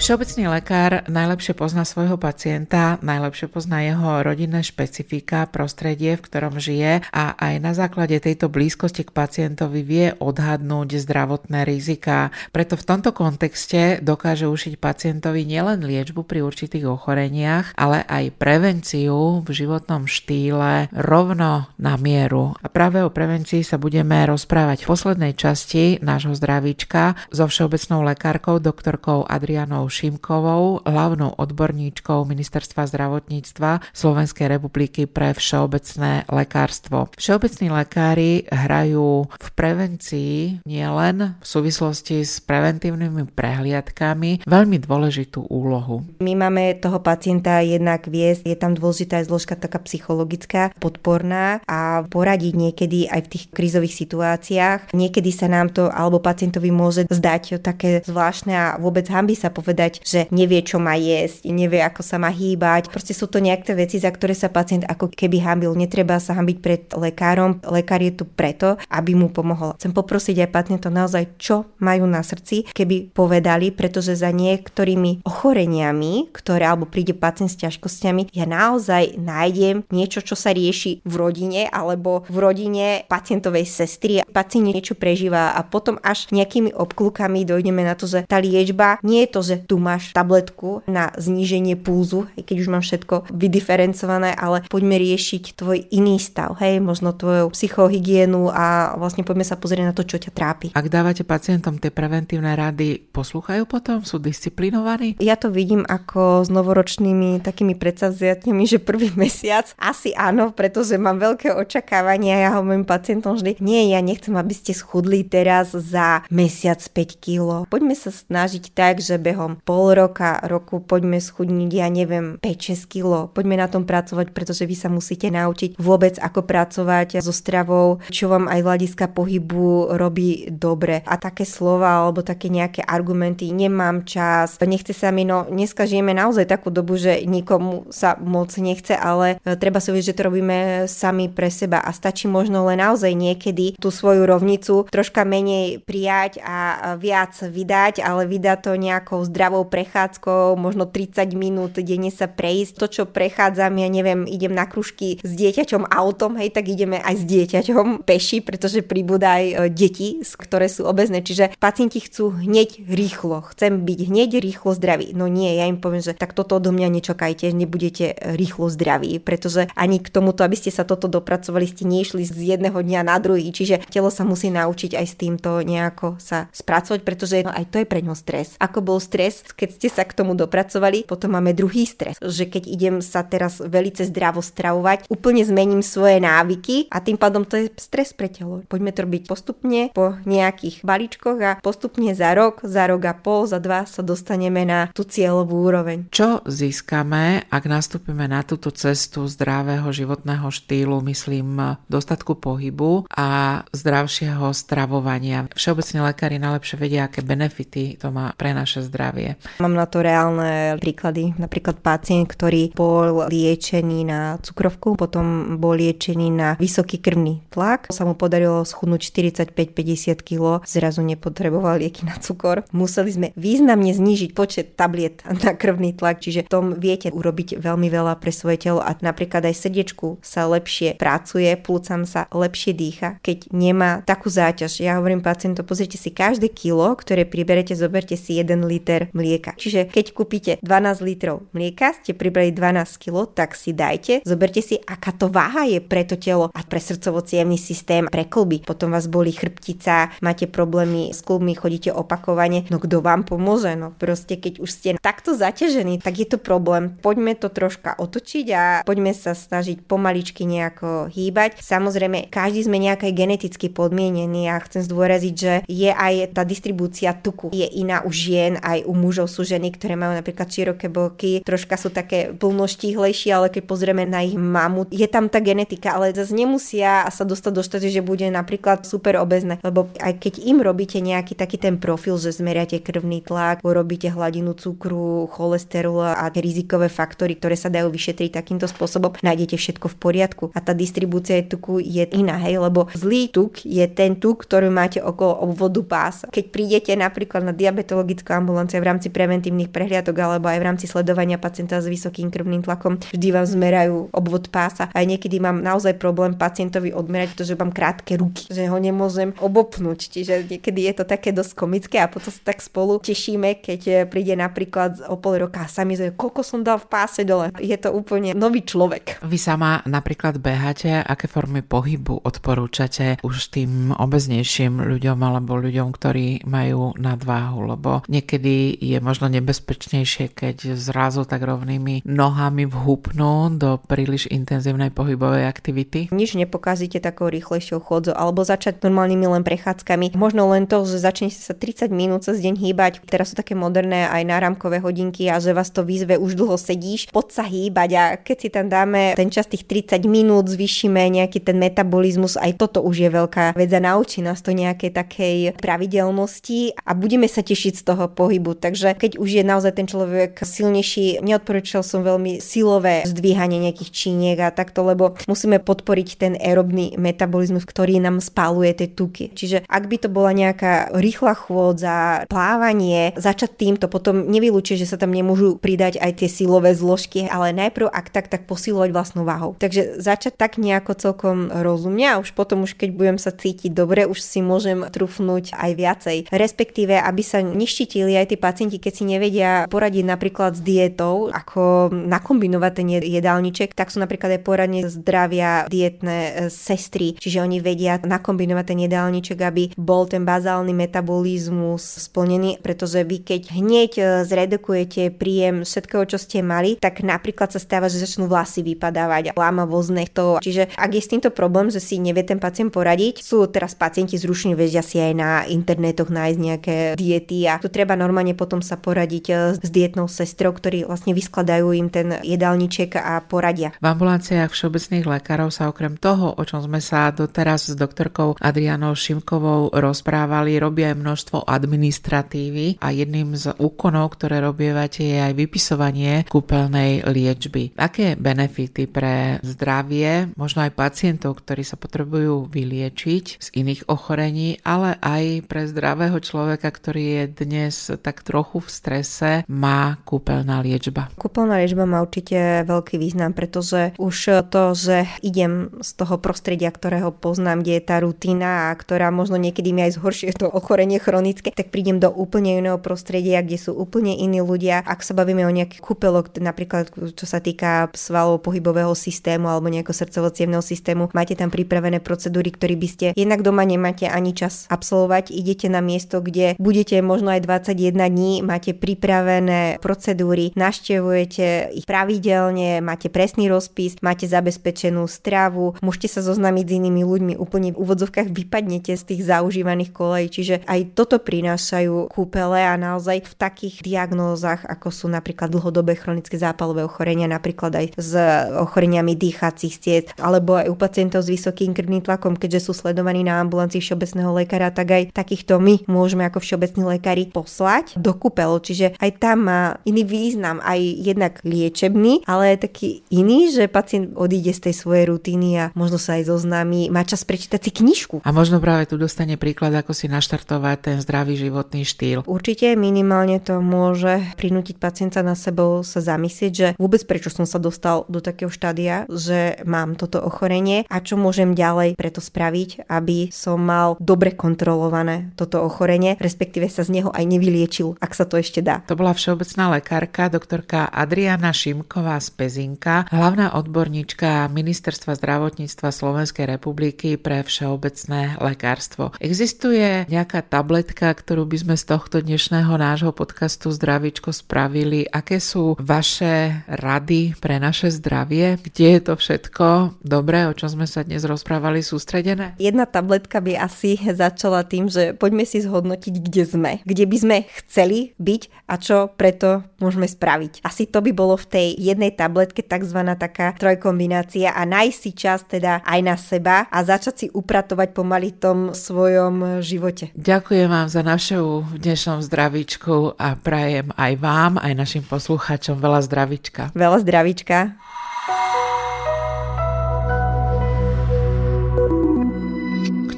B: Všeobecný lekár najlepšie pozná svojho pacienta, najlepšie pozná jeho rodinné špecifika, prostredie, v ktorom žije a aj na základe tejto blízkosti k pacientovi vie odhadnúť zdravotné rizika. Preto v tomto kontexte dokáže ušiť pacientovi nielen liečbu pri určitých ochoreniach, ale aj prevenciu v životnom štýle rovno na mieru. A práve o prevencii sa budeme rozprávať v poslednej časti nášho zdravíčka so všeobecnou lekárkou doktorkou Adrianou Šimkovou, hlavnou odborníčkou Ministerstva zdravotníctva Slovenskej republiky pre všeobecné lekárstvo. Všeobecní lekári hrajú v prevencii nielen v súvislosti s preventívnymi prehliadkami veľmi dôležitú úlohu.
A: My máme toho pacienta jednak viesť, je tam dôležitá aj zložka taká psychologická, podporná a poradiť niekedy aj v tých krízových situáciách. Niekedy sa nám to alebo pacientovi môže zdať také zvláštne a vôbec hambi sa povedať, povedať, že nevie, čo má jesť, nevie, ako sa má hýbať. Proste sú to nejaké veci, za ktoré sa pacient ako keby hambil. Netreba sa hambiť pred lekárom. Lekár je tu preto, aby mu pomohol. Chcem poprosiť aj pacientov naozaj, čo majú na srdci, keby povedali, pretože za niektorými ochoreniami, ktoré alebo príde pacient s ťažkosťami, ja naozaj nájdem niečo, čo sa rieši v rodine alebo v rodine pacientovej sestry. Pacient niečo prežíva a potom až nejakými obklukami dojdeme na to, že tá liečba nie je to, že tu máš tabletku na zníženie pulzu, aj keď už mám všetko vydiferencované, ale poďme riešiť tvoj iný stav, hej, možno tvoju psychohygienu a vlastne poďme sa pozrieť na to, čo ťa trápi.
B: Ak dávate pacientom tie preventívne rady, poslúchajú potom? Sú disciplinovaní?
A: Ja to vidím ako s novoročnými takými predsavziatňami, že prvý mesiac asi áno, pretože mám veľké očakávania. Ja hovorím pacientom vždy, nie, ja nechcem, aby ste schudli teraz za mesiac 5 kg. Poďme sa snažiť tak, že behom pol roka, roku poďme schudniť, ja neviem, 5-6 kg. Poďme na tom pracovať, pretože vy sa musíte naučiť vôbec, ako pracovať so stravou, čo vám aj hľadiska pohybu robí dobre. A také slova alebo také nejaké argumenty, nemám čas, nechce sa mi, no dneska žijeme naozaj takú dobu, že nikomu sa moc nechce, ale e, treba si vedieť, že to robíme sami pre seba a stačí možno len naozaj niekedy tú svoju rovnicu troška menej prijať a viac vydať, ale vydať to nejakou zdravou prechádzkou, možno 30 minút denne sa prejsť. To, čo prechádzam, ja neviem, idem na kružky s dieťaťom autom, hej, tak ideme aj s dieťaťom peši, pretože pribúda aj e, deti, ktoré sú obezné. Čiže pacienti chcú hneď rýchlo. Chcem byť hneď rýchlo zdravý. No nie, ja im poviem, že tak toto odo mňa nečakajte, nebudete rýchlo zdraví, pretože ani k tomuto, aby ste sa toto dopracovali, ste nešli z jedného dňa na druhý. Čiže telo sa musí naučiť aj s týmto nejako sa spracovať, pretože no, aj to je pre ňo stres. Ako bol stres, keď ste sa k tomu dopracovali, potom máme druhý stres, že keď idem sa teraz velice zdravo stravovať, úplne zmením svoje návyky a tým pádom to je stres pre telo. Poďme to robiť postupne po nejakých balíčkoch a postupne za rok, za rok a pol, za dva sa dostaneme na tú cieľovú úroveň.
B: Čo získame, ak nastúpime na túto cestu zdravého životného štýlu, myslím dostatku pohybu a zdravšieho stravovania? Všeobecne lekári najlepšie vedia, aké benefity to má pre naše zdravie.
A: Mám na to reálne príklady. Napríklad pacient, ktorý bol liečený na cukrovku, potom bol liečený na vysoký krvný tlak. Sa mu podarilo schudnúť 45-50 kg, zrazu nepotreboval lieky na cukor. Museli sme významne znížiť počet tabliet na krvný tlak, čiže tom viete urobiť veľmi veľa pre svoje telo a napríklad aj srdiečku sa lepšie pracuje, plúcam sa lepšie dýcha, keď nemá takú záťaž. Ja hovorím pacientom, pozrite si každé kilo, ktoré priberete, zoberte si 1 liter mlieka. Čiže keď kúpite 12 litrov mlieka, ste pribrali 12 kg, tak si dajte, zoberte si, aká to váha je pre to telo a pre srdcovo systém, pre klby. Potom vás boli chrbtica, máte problémy s klubmi, chodíte opakovane, no kto vám pomôže? No proste keď už ste takto zaťažení, tak je to problém. Poďme to troška otočiť a poďme sa snažiť pomaličky nejako hýbať. Samozrejme, každý sme nejaké geneticky podmienení a chcem zdôraziť, že je aj tá distribúcia tuku je iná u žien, aj u mužov sú ženy, ktoré majú napríklad široké boky, troška sú také plnoštíhlejšie, ale keď pozrieme na ich mamu, je tam tá genetika, ale zase nemusia sa dostať do štátu, že bude napríklad super obezné, lebo aj keď im robíte nejaký taký ten profil, že zmeriate krvný tlak, urobíte hladinu cukru, cholesterolu a rizikové faktory, ktoré sa dajú vyšetriť takýmto spôsobom, nájdete všetko v poriadku. A tá distribúcia tuku je iná, hej, lebo zlý tuk je ten tuk, ktorý máte okolo obvodu pása. Keď prídete napríklad na diabetologickú ambulanciu rámci preventívnych prehliadok alebo aj v rámci sledovania pacienta s vysokým krvným tlakom, vždy vám zmerajú obvod pása. Aj niekedy mám naozaj problém pacientovi odmerať, pretože mám krátke ruky, že ho nemôžem obopnúť. Čiže niekedy je to také dosť komické a potom sa tak spolu tešíme, keď príde napríklad o pol roka a sami zve, koľko som dal v páse dole. Je to úplne nový človek.
B: Vy sama napríklad beháte, aké formy pohybu odporúčate už tým obeznejším ľuďom alebo ľuďom, ktorí majú nadváhu, lebo niekedy je možno nebezpečnejšie, keď zrazu tak rovnými nohami vhupnú do príliš intenzívnej pohybovej aktivity.
A: Nič nepokazíte takou rýchlejšou chodzou alebo začať normálnymi len prechádzkami. Možno len to, že začnete sa 30 minút cez deň hýbať. Teraz sú také moderné aj náramkové hodinky a že vás to výzve už dlho sedíš, poď sa hýbať a keď si tam dáme ten čas tých 30 minút, zvýšime nejaký ten metabolizmus, aj toto už je veľká vec a naučí nás to nejaké takej pravidelnosti a budeme sa tešiť z toho pohybu. Tak Takže keď už je naozaj ten človek silnejší, neodporúčal som veľmi silové zdvíhanie nejakých číniek a takto, lebo musíme podporiť ten aerobný metabolizmus, ktorý nám spáluje tie tuky. Čiže ak by to bola nejaká rýchla chôdza, plávanie, začať týmto, potom nevylúči, že sa tam nemôžu pridať aj tie silové zložky, ale najprv ak tak, tak posilovať vlastnou váhou. Takže začať tak nejako celkom rozumne a už potom, už keď budem sa cítiť dobre, už si môžem trufnúť aj viacej. Respektíve, aby sa neštítili aj pacienti, keď si nevedia poradiť napríklad s dietou, ako nakombinovať ten jedálniček, tak sú napríklad aj poradne zdravia dietné e, sestry, čiže oni vedia nakombinovať ten jedálniček, aby bol ten bazálny metabolizmus splnený, pretože vy keď hneď e, zredukujete príjem všetkého, čo ste mali, tak napríklad sa stáva, že začnú vlasy vypadávať, lámavosť to. Čiže ak je s týmto problém, že si nevie ten pacient poradiť, sú teraz pacienti zrušení, vedia si aj na internetoch nájsť nejaké diety a tu treba normálne potom sa poradiť e, s dietnou sestrou, ktorí vlastne vyskladajú im ten jedálniček a poradia.
B: V ambulanciách všeobecných lekárov sa okrem toho, o čom sme sa doteraz s doktorkou Adrianou Šimkovou rozprávali, robí aj množstvo administratívy a jedným z úkonov, ktoré robievate, je aj vypisovanie kúpeľnej liečby. Aké benefity pre zdravie, možno aj pacientov, ktorí sa potrebujú vyliečiť z iných ochorení, ale aj pre zdravého človeka, ktorý je dnes tak trochu v strese, má kúpeľná liečba?
A: Kúpeľná liečba má určite veľký význam, pretože už to, že idem z toho prostredia, ktorého poznám, kde je tá rutina a ktorá možno niekedy mi aj zhoršuje to ochorenie chronické, tak prídem do úplne iného prostredia, kde sú úplne iní ľudia. Ak sa bavíme o nejakých kúpelok, napríklad čo sa týka svalov pohybového systému alebo nejakého srdcovo systému, máte tam pripravené procedúry, ktoré by ste jednak doma nemáte ani čas absolvovať, idete na miesto, kde budete možno aj 21 dní, máte pripravené procedúry, naštevujete ich pravidelne, máte presný rozpis, máte zabezpečenú stravu, môžete sa zoznámiť s inými ľuďmi, úplne v úvodzovkách vypadnete z tých zaužívaných kolejí, čiže aj toto prinášajú kúpele a naozaj v takých diagnózach, ako sú napríklad dlhodobé chronické zápalové ochorenia, napríklad aj s ochoreniami dýchacích ciest, alebo aj u pacientov s vysokým krvným tlakom, keďže sú sledovaní na ambulancii všeobecného lekára, tak aj takýchto my môžeme ako všeobecní lekári poslať do kúpel. Čiže aj tam má iný význam, aj jednak liečebný, ale aj taký iný, že pacient odíde z tej svojej rutiny a možno sa aj zoznámi, má čas prečítať si knižku.
B: A možno práve tu dostane príklad, ako si naštartovať ten zdravý životný štýl.
A: Určite minimálne to môže prinútiť pacienta na sebou sa zamyslieť, že vôbec prečo som sa dostal do takého štádia, že mám toto ochorenie a čo môžem ďalej preto spraviť, aby som mal dobre kontrolované toto ochorenie, respektíve sa z neho aj nevyliečil, ak sa to ešte dá.
B: To bola všeobecná lekárka, doktorka Adriana Šimková z Pezinka, hlavná odborníčka Ministerstva zdravotníctva Slovenskej republiky pre všeobecné lekárstvo. Existuje nejaká tabletka, ktorú by sme z tohto dnešného nášho podcastu Zdravičko spravili? Aké sú vaše rady pre naše zdravie? Kde je to všetko dobré, o čom sme sa dnes rozprávali, sústredené?
A: Jedna tabletka by asi začala tým, že poďme si zhodnotiť, kde sme. Kde by sme chceli byť a čo preto môžeme spraviť. Asi to by bolo v tej jednej tabletke tzv. taká trojkombinácia a nájsť si čas teda aj na seba a začať si upratovať pomaly tom svojom živote.
B: Ďakujem vám za našu dnešnom zdravíčku a prajem aj vám, aj našim poslucháčom veľa zdravíčka.
A: Veľa zdravíčka.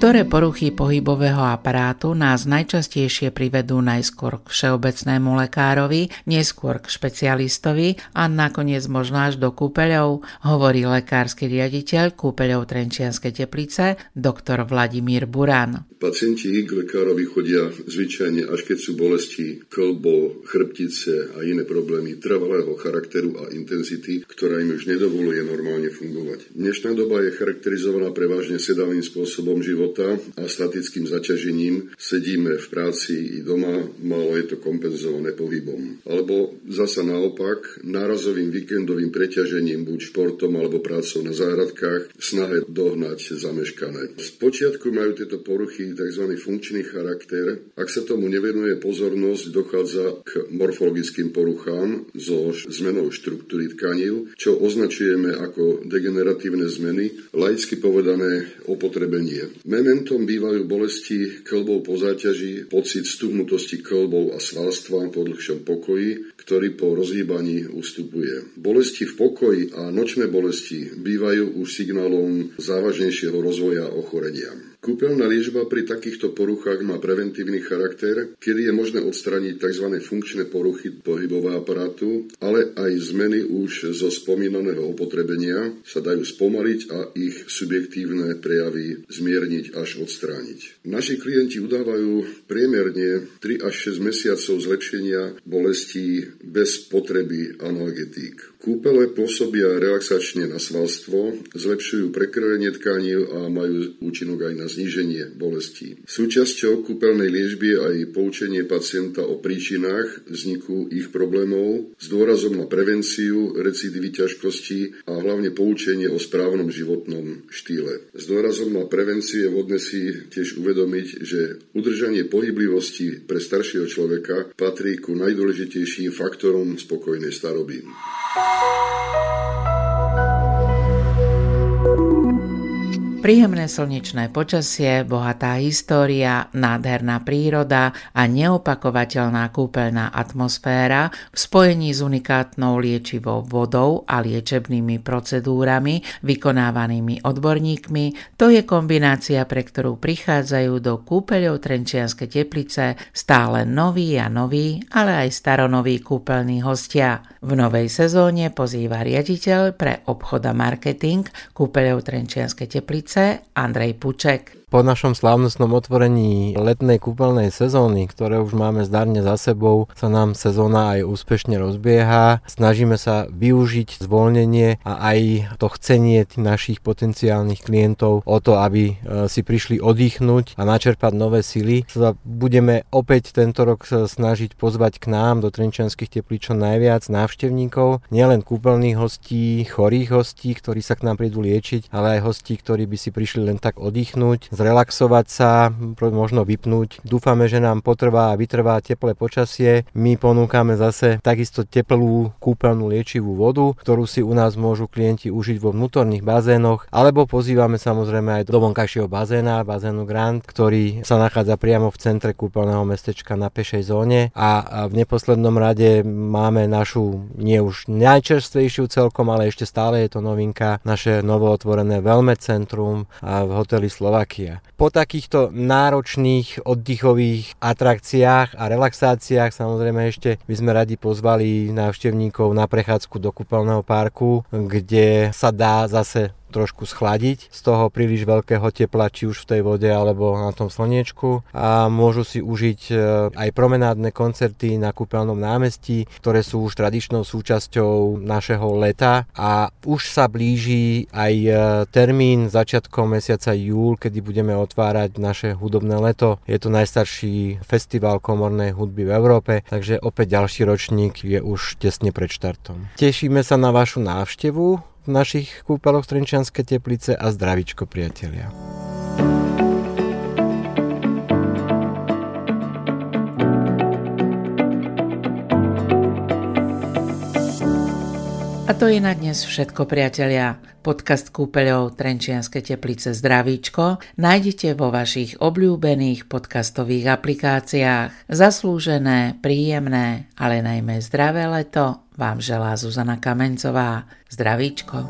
B: Ktoré poruchy pohybového aparátu nás najčastejšie privedú najskôr k všeobecnému lekárovi, neskôr k špecialistovi a nakoniec možno až do kúpeľov, hovorí lekársky riaditeľ kúpeľov Trenčianskej teplice, doktor Vladimír Burán.
G: Pacienti k lekárovi chodia zvyčajne až keď sú bolesti klbo, chrbtice a iné problémy trvalého charakteru a intenzity, ktorá im už nedovoluje normálne fungovať. Dnešná doba je charakterizovaná prevažne sedavým spôsobom života života a statickým zaťažením sedíme v práci i doma, málo je to kompenzované pohybom. Alebo zasa naopak, nárazovým víkendovým preťažením buď športom alebo prácou na záhradkách snahe dohnať zameškané. Spočiatku majú tieto poruchy tzv. funkčný charakter. Ak sa tomu nevenuje pozornosť, dochádza k morfologickým poruchám so zmenou štruktúry tkanív, čo označujeme ako degeneratívne zmeny, laicky povedané opotrebenie Elementom bývajú bolesti klbov po záťaži, pocit stuhnutosti klbov a svalstva po dlhšom pokoji, ktorý po rozhýbaní ustupuje. Bolesti v pokoji a nočné bolesti bývajú už signálom závažnejšieho rozvoja ochorenia. Kúpeľná liečba pri takýchto poruchách má preventívny charakter, kedy je možné odstraniť tzv. funkčné poruchy pohybového aparátu, ale aj zmeny už zo spomínaného opotrebenia sa dajú spomaliť a ich subjektívne prejavy zmierniť až odstrániť. Naši klienti udávajú priemerne 3 až 6 mesiacov zlepšenia bolestí bez potreby analgetík. Kúpele pôsobia relaxačne na svalstvo, zlepšujú prekrvenie tkaní a majú účinok aj na zníženie bolestí. Súčasťou kúpeľnej liežby je aj poučenie pacienta o príčinách vzniku ich problémov s dôrazom na prevenciu, recidivy ťažkosti a hlavne poučenie o správnom životnom štýle. S dôrazom na prevenciu je vhodné si tiež uvedomiť, že udržanie pohyblivosti pre staršieho človeka patrí ku najdôležitejším faktorom spokojnej staroby. Thank you.
B: Príjemné slnečné počasie, bohatá história, nádherná príroda a neopakovateľná kúpeľná atmosféra v spojení s unikátnou liečivou vodou a liečebnými procedúrami vykonávanými odborníkmi, to je kombinácia, pre ktorú prichádzajú do kúpeľov Trenčianske teplice stále noví a noví, ale aj staronoví kúpeľní hostia. V novej sezóne pozýva riaditeľ pre obchod a marketing kúpeľov Trenčianske teplice Andrej Puček.
H: Po našom slávnostnom otvorení letnej kúpeľnej sezóny, ktoré už máme zdarne za sebou, sa nám sezóna aj úspešne rozbieha. Snažíme sa využiť zvolnenie a aj to chcenie našich potenciálnych klientov o to, aby e, si prišli oddychnúť a načerpať nové sily. Sa budeme opäť tento rok snažiť pozvať k nám do Trenčianských teplíc čo najviac návštevníkov, nielen kúpeľných hostí, chorých hostí, ktorí sa k nám prídu liečiť, ale aj hostí, ktorí by si prišli len tak oddychnúť, zrelaxovať sa, možno vypnúť. Dúfame, že nám potrvá a vytrvá teplé počasie. My ponúkame zase takisto teplú kúpeľnú liečivú vodu, ktorú si u nás môžu klienti užiť vo vnútorných bazénoch, alebo pozývame samozrejme aj do vonkajšieho bazéna, bazénu Grand, ktorý sa nachádza priamo v centre kúpeľného mestečka na pešej zóne a v neposlednom rade máme našu nie už najčerstvejšiu celkom, ale ešte stále je to novinka, naše novootvorené Velme centrum v hoteli Slovakia. Po takýchto náročných oddychových atrakciách a relaxáciách samozrejme ešte by sme radi pozvali návštevníkov na prechádzku do kúpeľného parku, kde sa dá zase trošku schladiť z toho príliš veľkého tepla, či už v tej vode alebo na tom slniečku a môžu si užiť e, aj promenádne koncerty na kúpeľnom námestí, ktoré sú už tradičnou súčasťou našeho leta a už sa blíži aj e, termín začiatkom mesiaca júl, kedy budeme otvárať naše hudobné leto. Je to najstarší festival komornej hudby v Európe, takže opäť ďalší ročník je už tesne pred štartom. Tešíme sa na vašu návštevu v našich kúpeloch Trenčianske teplice a zdravičko priatelia.
B: A to je na dnes všetko, priatelia. Podcast kúpeľov Trenčianske teplice Zdravíčko nájdete vo vašich obľúbených podcastových aplikáciách. Zaslúžené, príjemné, ale najmä zdravé leto vám želá Zuzana Kamencová. Zdravíčko.